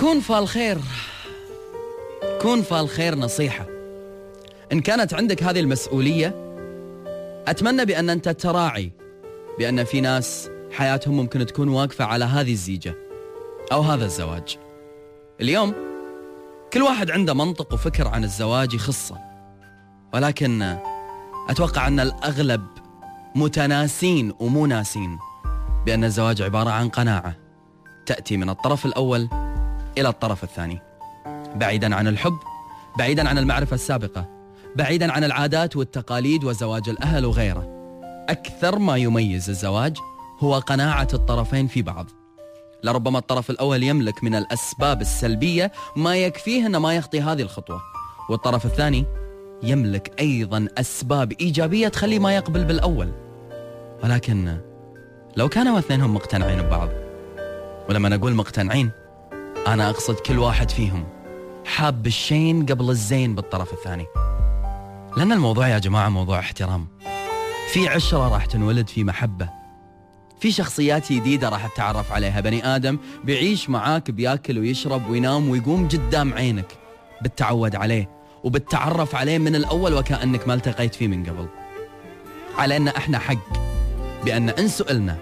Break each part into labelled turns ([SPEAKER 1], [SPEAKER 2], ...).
[SPEAKER 1] كون فال خير كون فال خير نصيحة. إن كانت عندك هذه المسؤولية أتمنى بأن أنت تراعي بأن في ناس حياتهم ممكن تكون واقفة على هذه الزيجة أو هذا الزواج. اليوم كل واحد عنده منطق وفكر عن الزواج يخصه ولكن أتوقع أن الأغلب متناسين ومو ناسين بأن الزواج عبارة عن قناعة تأتي من الطرف الأول إلى الطرف الثاني. بعيدا عن الحب بعيدا عن المعرفة السابقة بعيدا عن العادات والتقاليد وزواج الأهل وغيره. أكثر ما يميز الزواج هو قناعة الطرفين في بعض. لربما الطرف الأول يملك من الأسباب السلبية ما يكفيه أنه ما يخطي هذه الخطوة. والطرف الثاني يملك أيضا أسباب إيجابية تخليه ما يقبل بالأول. ولكن لو كانوا اثنينهم مقتنعين ببعض ولما أقول مقتنعين أنا أقصد كل واحد فيهم حاب الشين قبل الزين بالطرف الثاني. لأن الموضوع يا جماعة موضوع احترام. في عشرة راح تنولد في محبة. في شخصيات جديدة راح تتعرف عليها. بني آدم بيعيش معاك بيأكل ويشرب وينام ويقوم قدام عينك. بالتعود عليه وبالتعرف عليه من الأول وكأنك ما التقيت فيه من قبل. علينا إحنا حق. بأن إن سئلنا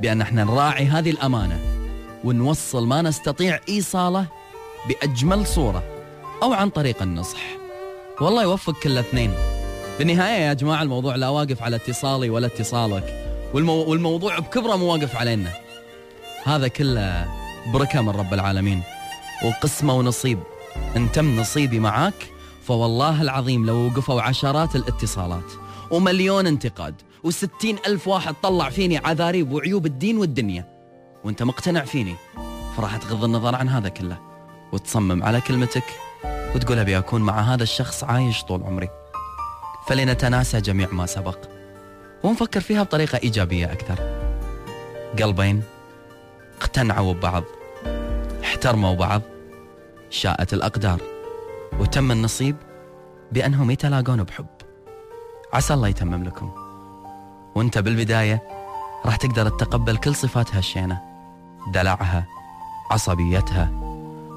[SPEAKER 1] بأن إحنا نراعي هذه الأمانة. ونوصل ما نستطيع إيصاله بأجمل صورة أو عن طريق النصح. والله يوفق كل اثنين. بالنهاية يا جماعة الموضوع لا واقف على اتصالي ولا اتصالك. والمو... والموضوع بكبره مو واقف علينا. هذا كله بركة من رب العالمين. وقسمة ونصيب. إن تم نصيبي معاك فوالله العظيم لو وقفوا عشرات الاتصالات. ومليون انتقاد. وستين ألف واحد طلع فيني عذاريب وعيوب الدين والدنيا. وانت مقتنع فيني فراح تغض النظر عن هذا كله وتصمم على كلمتك وتقول أبي أكون مع هذا الشخص عايش طول عمري. فلنتناسى جميع ما سبق ونفكر فيها بطريقة إيجابية أكثر. قلبين اقتنعوا ببعض احترموا بعض شاءت الأقدار وتم النصيب بأنهم يتلاقون بحب. عسى الله يتمم لكم. وانت بالبداية راح تقدر تتقبل كل صفات هالشينة دلعها عصبيتها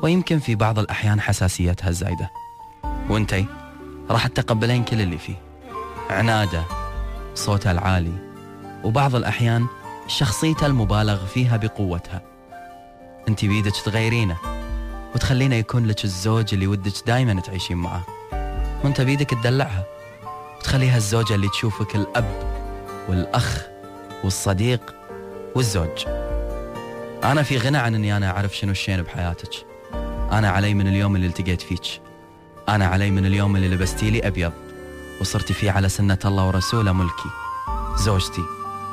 [SPEAKER 1] ويمكن في بعض الأحيان حساسيتها الزايدة. وأنتي راح تتقبلين كل اللي فيه. عنادة صوتها العالي وبعض الأحيان شخصيتها المبالغ فيها بقوتها. انت بيدك تغيرينه وتخلينه يكون لك الزوج اللي ودك دايما تعيشين معه. وأنت بيدك تدلعها وتخليها الزوجة اللي تشوفك الأب والأخ والصديق والزوج. أنا في غنى عن أني أنا أعرف شنو الشين بحياتك. أنا علي من اليوم اللي التقيت فيك. أنا علي من اليوم اللي لبستي لي أبيض. وصرت فيه على سنة الله ورسوله ملكي. زوجتي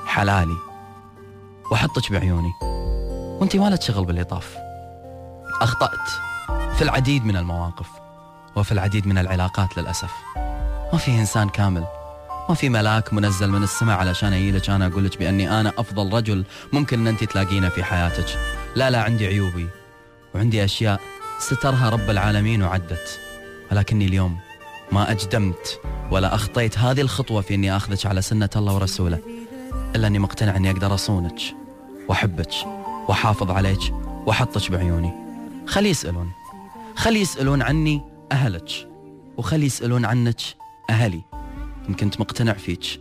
[SPEAKER 1] حلالي. وحطك بعيوني. وانت ما لك شغل باللي طاف. أخطأت. في العديد من المواقف. وفي العديد من العلاقات للأسف. ما في إنسان كامل ما في ملاك منزل من السماء علشان أجيلك أنا أقول لك بأني أنا أفضل رجل ممكن أن أنت تلاقينه في حياتك. لا لا عندي عيوبي وعندي أشياء سترها رب العالمين وعدت. ولكني اليوم ما أجدمت ولا أخطيت هذه الخطوة في أني أخذك على سنة الله ورسوله. إلا أني مقتنع أني أقدر أصونك وأحبك وأحافظ عليك وأحطك بعيوني. خلي يسألون. خلي يسألون عني أهلك. وخلي يسألون عنك أهلي. إن كنت مقتنع فيك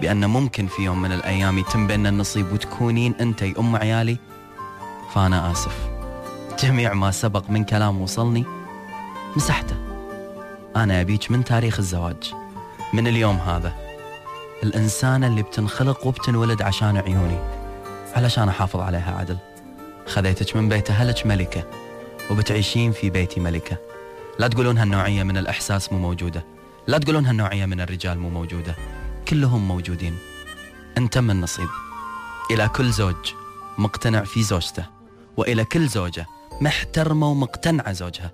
[SPEAKER 1] بأن ممكن في يوم من الأيام يتم بيننا النصيب وتكونين أنتي أم عيالي فأنا آسف. جميع ما سبق من كلام وصلني مسحته. أنا أبيك من تاريخ الزواج. من اليوم هذا الإنسانة اللي بتنخلق وبتنولد عشان عيوني علشان أحافظ عليها عدل. خذيتك من بيت أهلك ملكة وبتعيشين في بيتي ملكة. لا تقولون هالنوعية من الإحساس مو موجودة. لا تقولون هالنوعية من الرجال مو موجودة. كلهم موجودين. أنت من نصيب. إلى كل زوج مقتنع في زوجته. وإلى كل زوجة محترمة ومقتنعة زوجها.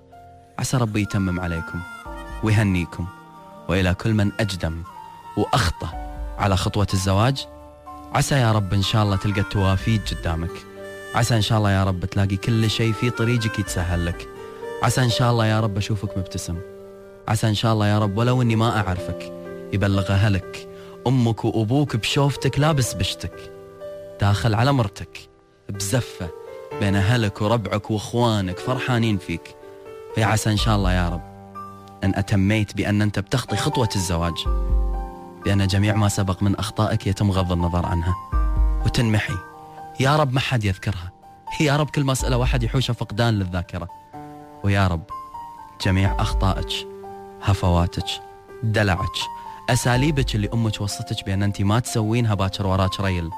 [SPEAKER 1] عسى ربي يتمم عليكم ويهنيكم. وإلى كل من أجدم وأخطأ على خطوة الزواج. عسى يا رب إن شاء الله تلقى التوافيق قدامك. عسى إن شاء الله يا رب تلاقي كل شيء في طريقك يتسهل لك. عسى إن شاء الله يا رب أشوفك مبتسم. عسى إن شاء الله يا رب ولو إني ما أعرفك يبلغ أهلك أمك وأبوك بشوفتك لابس بشتك داخل على مرتك بزفة بين أهلك وربعك وإخوانك فرحانين فيك. فيا عسى إن شاء الله يا رب أن أتميت بأن أنت بتخطي خطوة الزواج بأن جميع ما سبق من أخطائك يتم غض النظر عنها. وتنمحي. يا رب ما حد يذكرها. يا رب كل مسألة واحد يحوشها فقدان للذاكرة. ويا رب جميع أخطائك هفواتك دلعك أساليبك اللي أمك وصتك بأن أنت ما تسوينها باكر وراك ريل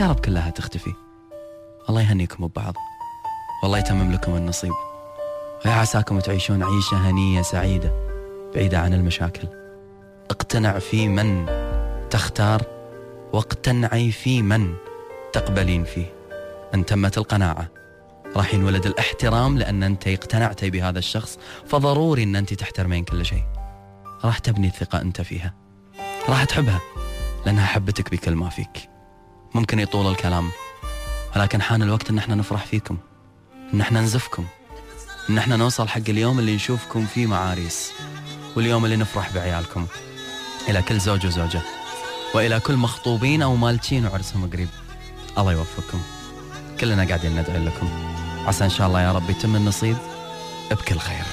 [SPEAKER 1] يا رب كلها تختفي. الله يهنيكم ببعض. والله يتمم لكم النصيب. ويا عساكم تعيشون عيشة هنية سعيدة بعيدة عن المشاكل. اقتنع في من تختار واقتنعي في من تقبلين فيه. أن تمت القناعة. راح ينولد الاحترام لأن أنت اقتنعتي بهذا الشخص فضروري أن أنت تحترمين كل شيء. راح تبني الثقة أنت فيها. راح تحبها لأنها حبتك بكل ما فيك. ممكن يطول الكلام ولكن حان الوقت أن إحنا نفرح فيكم أن إحنا نزفكم أن إحنا نوصل حق اليوم اللي نشوفكم فيه معاريس واليوم اللي نفرح بعيالكم. إلى كل زوج وزوجة وإلى كل مخطوبين أو مالكين وعرسهم قريب. الله يوفقكم. كلنا قاعدين ندعي لكم. عسى إن شاء الله يا رب يتم النصيب بكل خير.